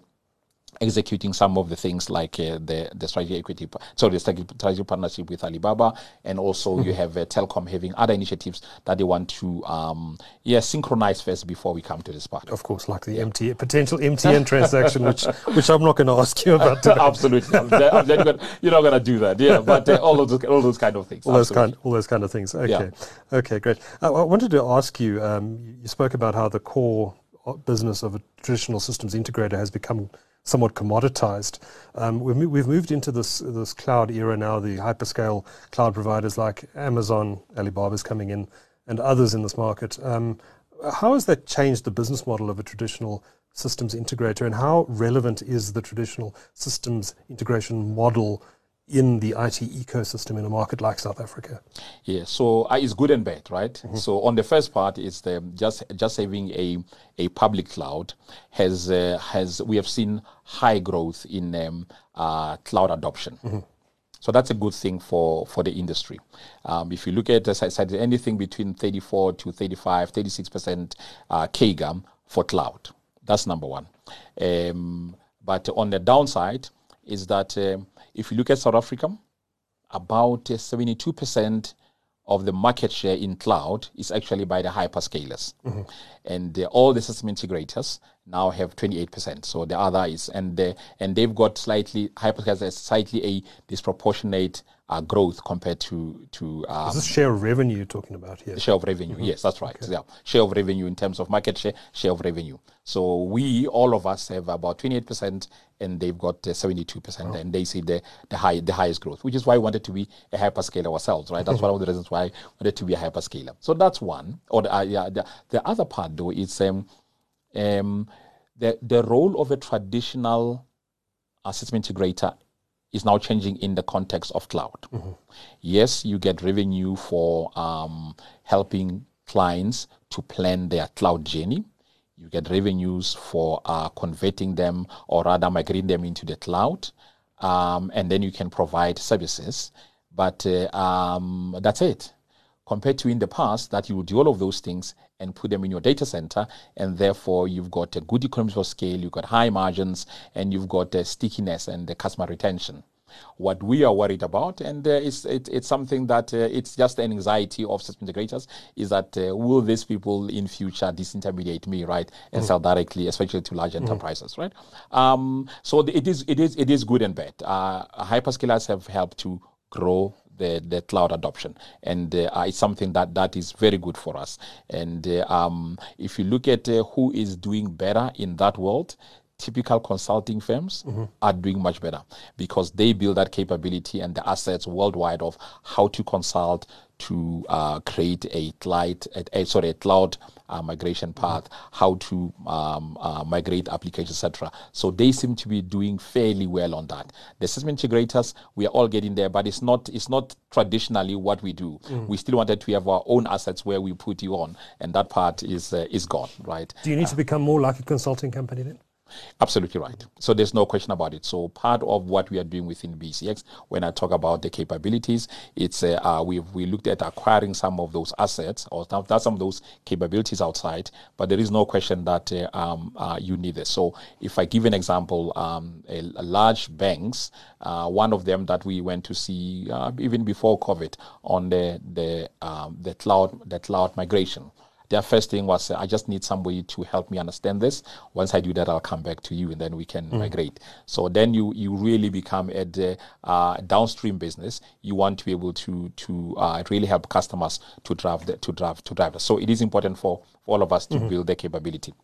Speaker 2: executing some of the things like uh, the the strategic equity, sorry, the strategic partnership with Alibaba, and also you have uh, Telkom having other initiatives that they want to um, yeah synchronize first before we come to this part.
Speaker 1: Of course, like the MT, potential MTN [laughs] transaction, which which I'm not going to ask you about. [laughs]
Speaker 2: Absolutely, I'm I'm gonna, you're not going to do that, yeah. But uh, all of those all those kind of things.
Speaker 1: all those kind, all those kind of things. Okay,
Speaker 2: Yeah.
Speaker 1: okay, great. I, I wanted to ask you. Um, you you spoke about how the core uh, business of a traditional systems integrator has become somewhat commoditized. Um, we've, we've moved into this this cloud era now. The hyperscale cloud providers like Amazon, Alibaba's coming in, and others in this market. Um, how has that changed the business model of a traditional systems integrator, and how relevant is the traditional systems integration model in the IT ecosystem in a market like South Africa?
Speaker 2: Yeah, so uh, it's good and bad, right? Mm-hmm. So on the first part, it's the, just just having a a public cloud has uh, has we have seen high growth in um, uh, cloud adoption. Mm-hmm. So that's a good thing for, for the industry. Um, if you look at, as I said, anything between 34 to 35, 36% uh, CAGR for cloud. That's number one. Um, but on the downside is that um, if you look at South Africa, about 72% of the market share in cloud is actually by the hyperscalers. Mm-hmm. And uh, all the system integrators now have 28%. So the other is, and, uh, and they've got slightly, hyperscalers slightly a disproportionate uh, growth compared to to
Speaker 1: um, is this share of revenue you're talking about here?
Speaker 2: Share of revenue, mm-hmm. yes, that's right. Okay. Yeah, share of revenue in terms of market share, share of revenue. So we all of us have about 28 percent, and they've got 72 uh, percent, oh. and they see the the high the highest growth, which is why we wanted to be a hyperscaler ourselves, right? That's one of the reasons why I wanted to be a hyperscaler. So that's one. Or the, uh, yeah, the, the other part though is um um the the role of a traditional uh, system integrator is now changing in the context of cloud. Mm-hmm. Yes, you get revenue for um, helping clients to plan their cloud journey. You get revenues for uh, converting them or rather migrating them into the cloud. Um, and then you can provide services. But uh, um, that's it. Compared to in the past, that you would do all of those things and put them in your data center, and therefore you've got a good economies of scale, you've got high margins, and you've got the stickiness and the customer retention. What we are worried about, and uh, it's, it, it's something that uh, it's just an anxiety of system integrators, is that uh, will these people in future disintermediate me, right, and mm. sell directly, especially to large mm. enterprises, mm. right? Um, so it is it is it is good and bad. Uh, hyperscalers have helped to grow the, the cloud adoption. And uh, it's something that, that is very good for us. And uh, um, if you look at uh, who is doing better in that world, typical consulting firms mm-hmm. are doing much better because they build that capability and the assets worldwide of how to consult to uh, create a cloud, a, sorry, a cloud uh, migration path, mm-hmm. how to um, uh, migrate applications, etc. So they seem to be doing fairly well on that. The system integrators, we are all getting there, but it's not it's not traditionally what we do. Mm. We still wanted to have our own assets where we put you on, and that part is uh, is gone, right?
Speaker 1: Do you need to become more like a consulting company then?
Speaker 2: Absolutely right. So there's no question about it. So part of what we are doing within BCX, when I talk about the capabilities, it's uh, uh, we we looked at acquiring some of those assets or some, of those capabilities outside, but there is no question that uh, um, uh, you need this. So if I give an example, um, a, a large banks, uh, one of them that we went to see uh, even before COVID on the the um, the cloud the cloud migration their first thing was, I just need somebody to help me understand this. Once I do that, I'll come back to you and then we can mm. migrate. So then you, you really become a uh, downstream business. You want to be able to, to uh, really help customers to drive, the, to drive, to drive. So it is important for, for all of us to mm-hmm. build the capability.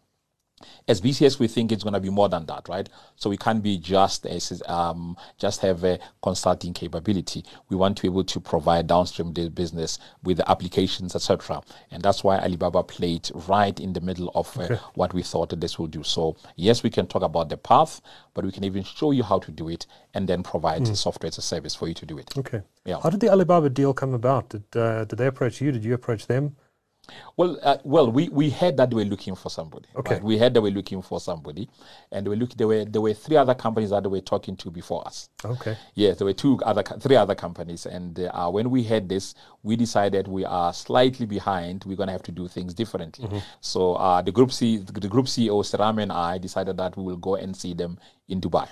Speaker 2: As BCX, we think it's going to be more than that, right? So we can't be just as um, just have a consulting capability. We want to be able to provide downstream business with the applications, etc. And that's why Alibaba played right in the middle of uh, okay. what we thought this will do. So yes, we can talk about the path, but we can even show you how to do it and then provide mm. software as a service for you to do it.
Speaker 1: Okay. Yeah. How did the Alibaba deal come about? Did uh, did they approach you? Did you approach them?
Speaker 2: Well, uh, well, we, we heard that they were looking for somebody. Okay. Right? We heard that they were looking for somebody, and they were looking. There were there were three other companies that they were talking to before us.
Speaker 1: Okay.
Speaker 2: Yes, there were two other three other companies, and uh, when we heard this, we decided we are slightly behind. We're gonna have to do things differently. Mm-hmm. So uh, the group C, the group CEO Serame and I decided that we will go and see them in Dubai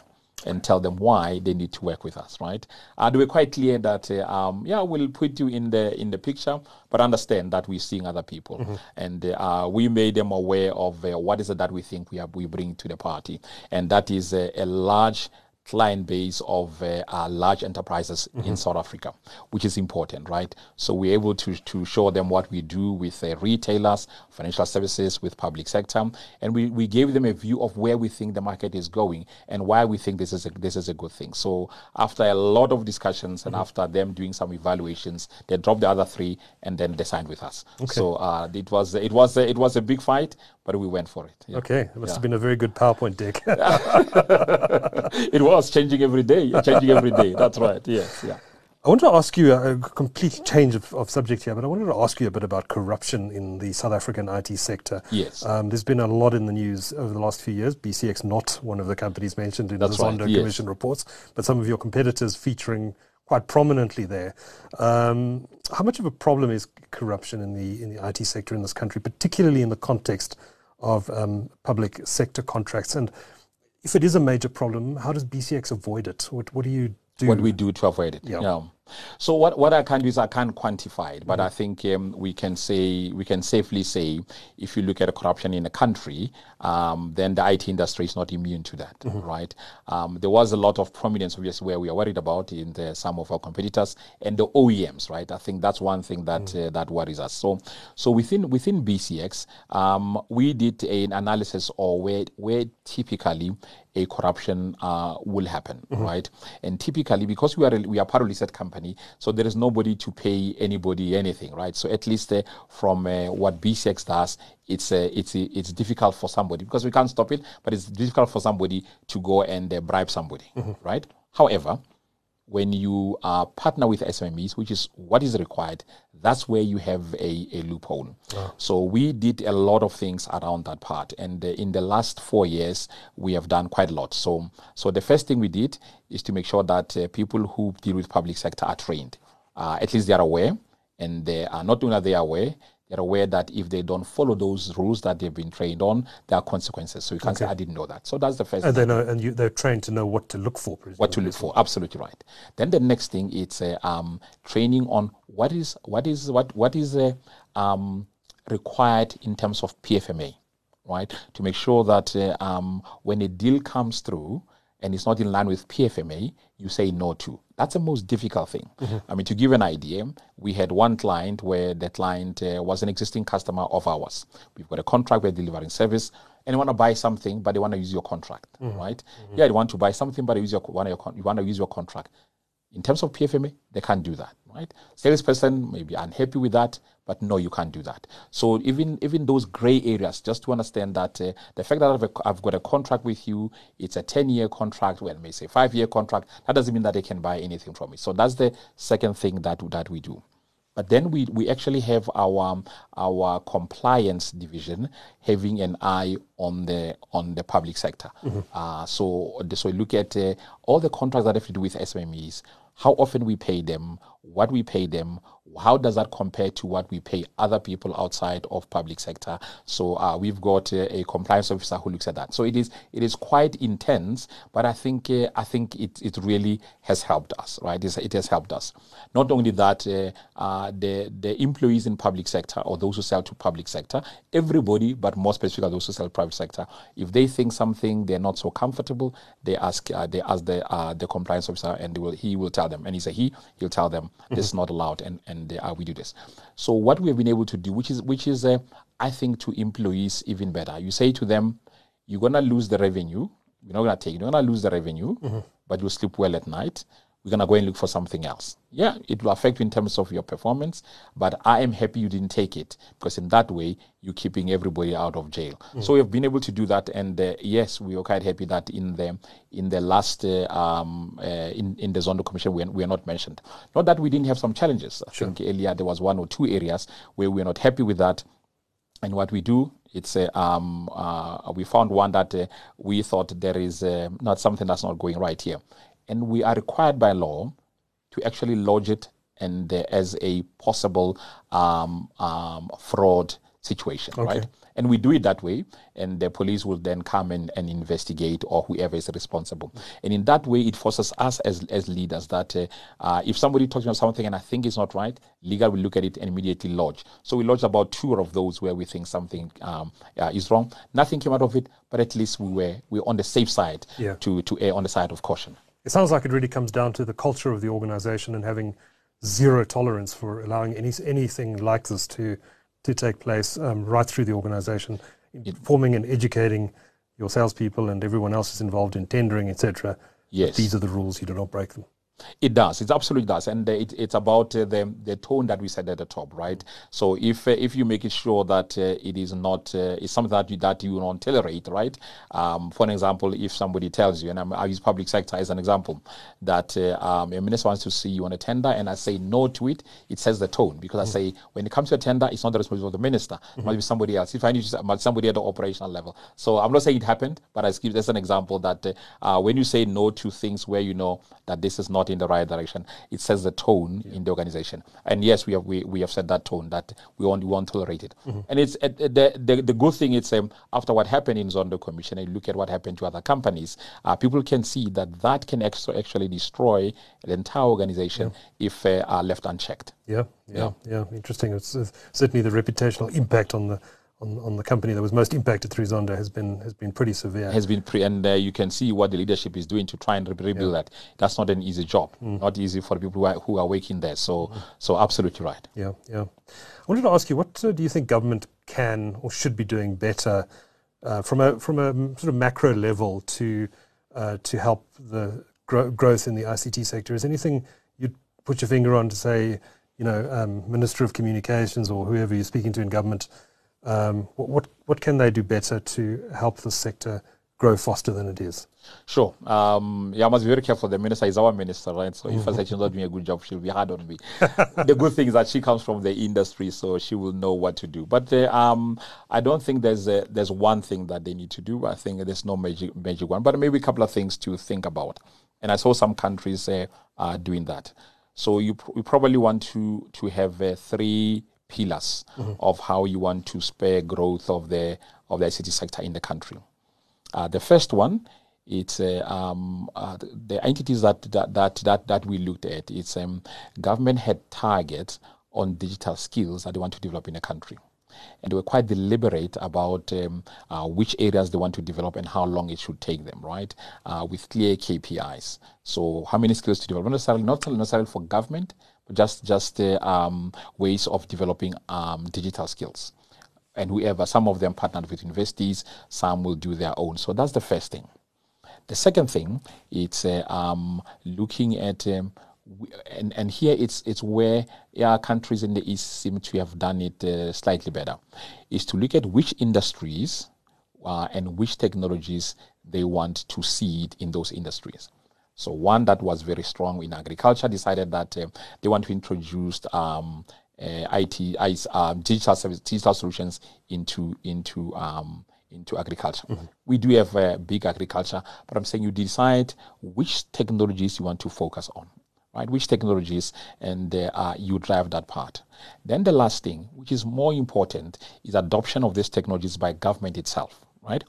Speaker 2: and tell them why they need to work with us, right? And we're quite clear that, uh, um, yeah, we'll put you in the in the picture, but understand that we're seeing other people, mm-hmm. and uh, we made them aware of uh, what is it that we think we have we bring to the party, and that is a large client base of uh, large enterprises mm-hmm. in South Africa, which is important, right? So we're able to, to show them what we do with uh, retailers, financial services, with public sector, and we, we gave them a view of where we think the market is going and why we think this is a, this is a good thing. So after a lot of discussions and mm-hmm. after them doing some evaluations, they dropped the other three and then they signed with us. Okay. So uh, it was it was a, it was a big fight, but we went for it.
Speaker 1: Yeah. Okay, it must yeah. have been a very good PowerPoint deck. [laughs] [laughs]
Speaker 2: it was changing every day. Changing every day. That's [laughs] right. Yes. Yeah.
Speaker 1: I want to ask you a, complete change of, of, subject here, but I wanted to ask you a bit about corruption in the South African IT sector.
Speaker 2: Yes.
Speaker 1: Um, there's been a lot in the news over the last few years. BCX not one of the companies mentioned in That's the Zondo right. yes. Commission reports, but some of your competitors featuring quite prominently there. Um, how much of a problem is corruption in the in the IT sector in this country, particularly in the context of um, public sector contracts? And if it is a major problem, how does BCX avoid it? What, what do you do?
Speaker 2: What do we do to avoid it? Yeah. yeah. So what, what I can do is I can't quantify it, but mm-hmm. I think um, we can say we can safely say if you look at corruption in a country, um, then the IT industry is not immune to that, mm-hmm. right? Um, there was a lot of prominence, obviously, where we are worried about in the, some of our competitors and the OEMs, right? I think that's one thing that mm-hmm. uh, that worries us. So so within within BCX, um, we did an analysis or where where typically a corruption uh, will happen, mm-hmm. right? And typically, because we are we are part of listed company, so there is nobody to pay anybody anything, right? So at least uh, from uh, what BCX does, it's uh, it's it's difficult for somebody because we can't stop it, but it's difficult for somebody to go and uh, bribe somebody, mm-hmm. right? However, when you uh, partner with SMEs, which is what is required, that's where you have a, a loophole. Oh. So we did a lot of things around that part, and uh, in the last four years, we have done quite a lot. So, so the first thing we did is to make sure that uh, people who deal with public sector are trained. Uh, at least they are aware, and they are not only they are aware, they're aware that if they don't follow those rules that they've been trained on, there are consequences. So you can't okay. say, I didn't know that. So that's the first
Speaker 1: and thing. They know, and you, they're trained to know what to look for.
Speaker 2: Presumably. What to look for, absolutely right. Then the next thing is uh, um, training on what is what is what what is uh, um, required in terms of PFMA, right? To make sure that uh, um, when a deal comes through and it's not in line with PFMA, you say no to. That's the most difficult thing. Mm-hmm. I mean, to give an idea, we had one client where the client uh, was an existing customer of ours. We've got a contract, we're delivering service, and you want to buy something, but they want to use your contract, mm-hmm. right? Mm-hmm. Yeah, they want to buy something, but you, use your, want your, you want to use your contract. In terms of PFMA, they can't do that, right? Salesperson may be unhappy with that, but no, you can't do that. So even even those gray areas, just to understand that uh, the fact that I've, a, I've, got a contract with you, it's a 10-year contract, well, may say five-year contract, that doesn't mean that they can buy anything from it. So that's the second thing that, that we do. But then we, we actually have our our compliance division having an eye on the on the public sector. Mm-hmm. Uh, so so look at uh, all the contracts that have to do with SMEs, how often we pay them, what we pay them, how does that compare to what we pay other people outside of public sector? So uh, we've got uh, a compliance officer who looks at that. So it is it is quite intense, but I think uh, I think it, it really has helped us, right? It's, it has helped us. Not only that, uh, uh, the the employees in public sector or those who sell to public sector, everybody, but more specifically those who sell private sector, if they think something they're not so comfortable, they ask uh, they ask the the compliance officer, and will, he will tell them, and he's a he, he'll tell them mm-hmm. this is not allowed, and and and uh, we do this. So what we have been able to do, which is which is uh, I think to employees even better. You say to them, you're gonna lose the revenue. You're not gonna take. You're gonna lose the revenue, mm-hmm. but you'll sleep well at night we're going to go and look for something else. Yeah, it will affect you in terms of your performance, but I am happy you didn't take it because in that way, you're keeping everybody out of jail. Mm. So we've been able to do that, and uh, yes, we are quite happy that in the in the last uh, um, uh, in in the Zondo Commission we are, we are not mentioned. Not that we didn't have some challenges. I sure. think earlier there was one or two areas where we are not happy with that, and what we do it's a, um, uh, we found one that uh, we thought there is uh, not something that's not going right here and we are required by law to actually lodge it and uh, as a possible um, um, fraud situation, okay. right? And we do it that way, and the police will then come and, and investigate or whoever is responsible. And in that way, it forces us as, as leaders that uh, uh, if somebody talks about something and I think it's not right, legal will look at it and immediately lodge. So we lodged about two of those where we think something um, uh, is wrong. Nothing came out of it, but at least we were we were on the safe side yeah. to, to err on the side of caution.
Speaker 1: It sounds like it really comes down to the culture of the organization and having zero tolerance for allowing any, anything like this to, to take place um, right through the organization, informing and educating your salespeople and everyone else is involved in tendering, etc.
Speaker 2: Yes.
Speaker 1: These are the rules, you do not break them.
Speaker 2: It does. It absolutely does, and uh, it, it's about uh, the the tone that we said at the top, right? So if uh, if you make it sure that uh, it is not uh, it's something that you that you don't tolerate, right? Um, for an example, if somebody tells you, and I'm, I use public sector as an example, that uh, um, a minister wants to see you on a tender, and I say no to it, it sets the tone because mm-hmm. I say when it comes to a tender, it's not the responsibility of the minister, mm-hmm. it must be somebody else. If I need to, somebody at the operational level. So I'm not saying it happened, but I give this an example that when you say no to things where you know that this is not in the right direction. It sets the tone yeah. in the organization. And yes, we have we, we have set that tone that we won't, we won't tolerate it. Mm-hmm. And it's uh, the, the the good thing is um, after what happened in Zondo Commission, and look at what happened to other companies, uh, people can see that that can actually destroy the entire organization yeah. if uh, are left unchecked.
Speaker 1: Yeah, yeah, yeah. yeah. Interesting. It's certainly the reputational impact on the on, on the company that was most impacted through Zondo has been has been pretty severe.
Speaker 2: Has been pre, and uh, you can see what the leadership is doing to try and rebuild yeah. that. That's not an easy job, mm. not easy for the people who are, who are working there. So, mm. so absolutely right.
Speaker 1: Yeah, yeah. I wanted to ask you, what uh, do you think government can or should be doing better uh, from a from a sort of macro level to uh, to help the gro- growth in the ICT sector? Is anything you'd put your finger on to say, you know, um, Minister of Communications or whoever you're speaking to in government? Um, what, what, what can they do better to help the sector grow faster than it is?
Speaker 2: Sure. Um, yeah, I must be very careful. The minister is our minister, right? So mm-hmm. if I say she's not doing a good job, she'll be hard on me. [laughs] the good thing is that she comes from the industry, so she will know what to do. But uh, um, I don't think there's a, there's one thing that they need to do. I think there's no magic magic one, but maybe a couple of things to think about. And I saw some countries uh, are doing that. So you, pr- you probably want to to have uh, three pillars mm-hmm. of how you want to spur growth of the of the ICT sector in the country. Uh, the first one, it's uh, um, uh, the entities that, that that that that we looked at. It's um, government had targets on digital skills that they want to develop in the country. And they were quite deliberate about um, uh, which areas they want to develop and how long it should take them, right? Uh, with clear KPIs. So, how many skills to develop? Not necessarily, not necessarily for government, just just um, ways of developing um, digital skills. And whoever, some of them partnered with universities, some will do their own. So that's the first thing. The second thing, it's uh, um, looking at, um, and, and here it's it's where yeah, countries in the East seem to have done it uh, slightly better, is to look at which industries uh, and which technologies they want to seed in those industries. So one that was very strong in agriculture decided that uh, they want to introduce um, uh, IT, um, digital service, digital solutions into into um, into agriculture. Mm-hmm. We do have uh, big agriculture, but I'm saying you decide which technologies you want to focus on, right? Which technologies, and uh, you drive that part. Then the last thing, which is more important, is adoption of these technologies by government itself, right?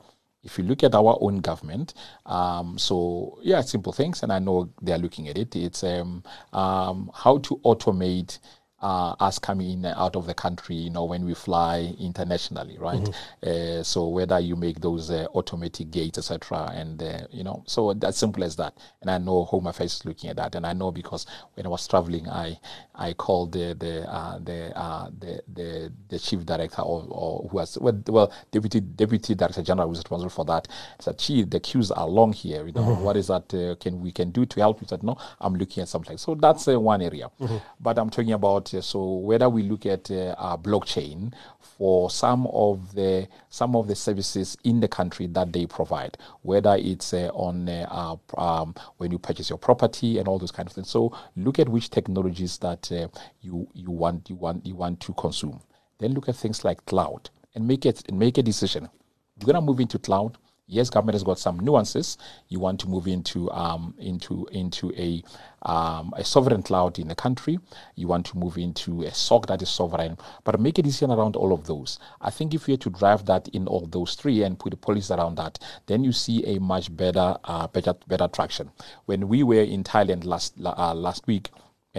Speaker 2: If you look at our own government, um, so yeah, simple things, and I know they are looking at it. It's um, um, how to automate uh, us coming in out of the country, you know, when we fly internationally, right? Mm-hmm. Uh, so whether you make those uh, automatic gates, etc., and uh, you know, so as simple as that. And I know Home Affairs is looking at that, and I know because when I was traveling, I I called the the uh, the, uh, the, the the chief director or, or who was well, well, deputy deputy director general who was responsible for that. Said, "Gee, the queues are long here. You know, mm-hmm. what is that? can we can do to help?" He said, "No, I'm looking at something." So that's one area, mm-hmm. but I'm talking about so whether we look at uh, blockchain for some of the some of the services in the country that they provide, whether it's uh, on uh, um, when you purchase your property and all those kind of things. So look at which technologies that uh, you you want you want you want to consume. Then look at things like cloud and make it and make a decision. We're gonna move into cloud yes, government has got some nuances. You want to move into um, into into a um, a sovereign cloud in the country. You want to move into a SOC that is sovereign, but make a decision around all of those. I think if you had to drive that in all those three and put a policy around that, then you see a much better uh, better better traction. When we were in Thailand last uh, last week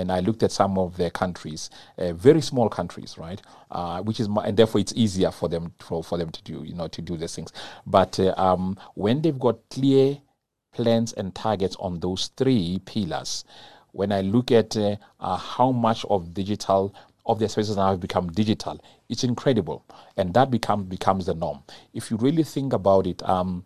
Speaker 2: and I looked at some of their countries, uh, very small countries, right? Uh, which is and therefore it's easier for them for, for them to do you know to do these things. But uh, um, when they've got clear plans and targets on those three pillars, when I look at uh, uh, how much of digital of their spaces now have become digital, it's incredible, and that becomes becomes the norm. If you really think about it. Um,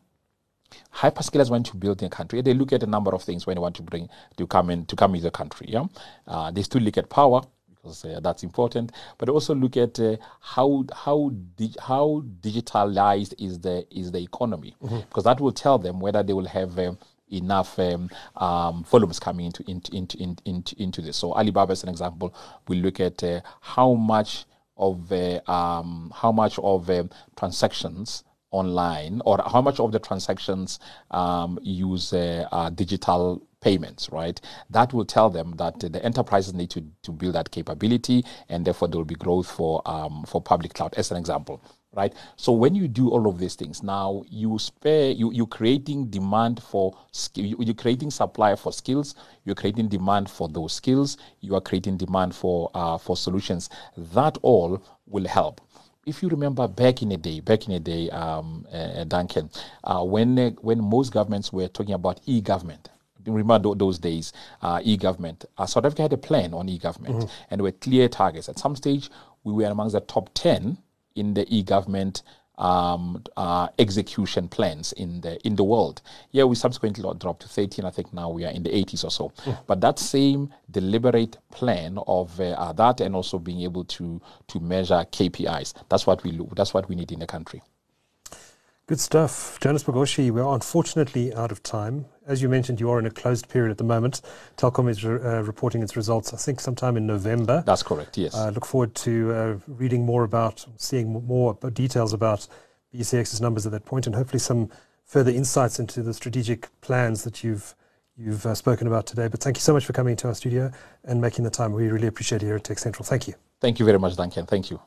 Speaker 2: hyperscalers want to build in a country. They look at a number of things when they want to bring to come in to come into the country. Yeah, uh, they still look at power because uh, that's important, but also look at uh, how how di- how digitalized is the is the economy mm-hmm. because that will tell them whether they will have. Um, enough um, um, volumes coming into into, into into into this. So Alibaba, as an example, we look at uh, how much of uh, um, how much of um, transactions online or how much of the transactions um, use uh, uh, digital payments, right? That will tell them that the enterprises need to, to build that capability and therefore there will be growth for, um, for public cloud, as an example. Right. So when you do all of these things, now you spare you you're creating demand for. You're creating supply for skills. You're creating demand for those skills. You are creating demand for uh, for solutions. That all will help if you remember back in the day, back in the day, um, uh, Duncan, uh, when uh, when most governments were talking about e-government, remember those days, uh, e-government. Uh, South Africa had a plan on e-government, mm-hmm. and there were clear targets. At some stage, we were amongst the top ten in the e-government um, uh, execution plans in the in the world. Yeah, we subsequently dropped to 13. I think now we are in the 80s or so. Mm. But that same deliberate plan of uh, uh, that and also being able to to measure KPIs. That's what we look. That's what we need in the country.
Speaker 1: Good stuff. Jonas Bogoshi, we're unfortunately out of time. As you mentioned, you are in a closed period at the moment. Telkom is re- uh, reporting its results, I think, sometime in November.
Speaker 2: That's correct, yes.
Speaker 1: I uh, look forward to uh, reading more about, seeing more details about BCX's numbers at that point, and hopefully some further insights into the strategic plans that you've you've uh, spoken about today. But thank you so much for coming to our studio and making the time. We really appreciate it here at TechCentral. Thank you.
Speaker 2: Thank you very much, Duncan. Thank you.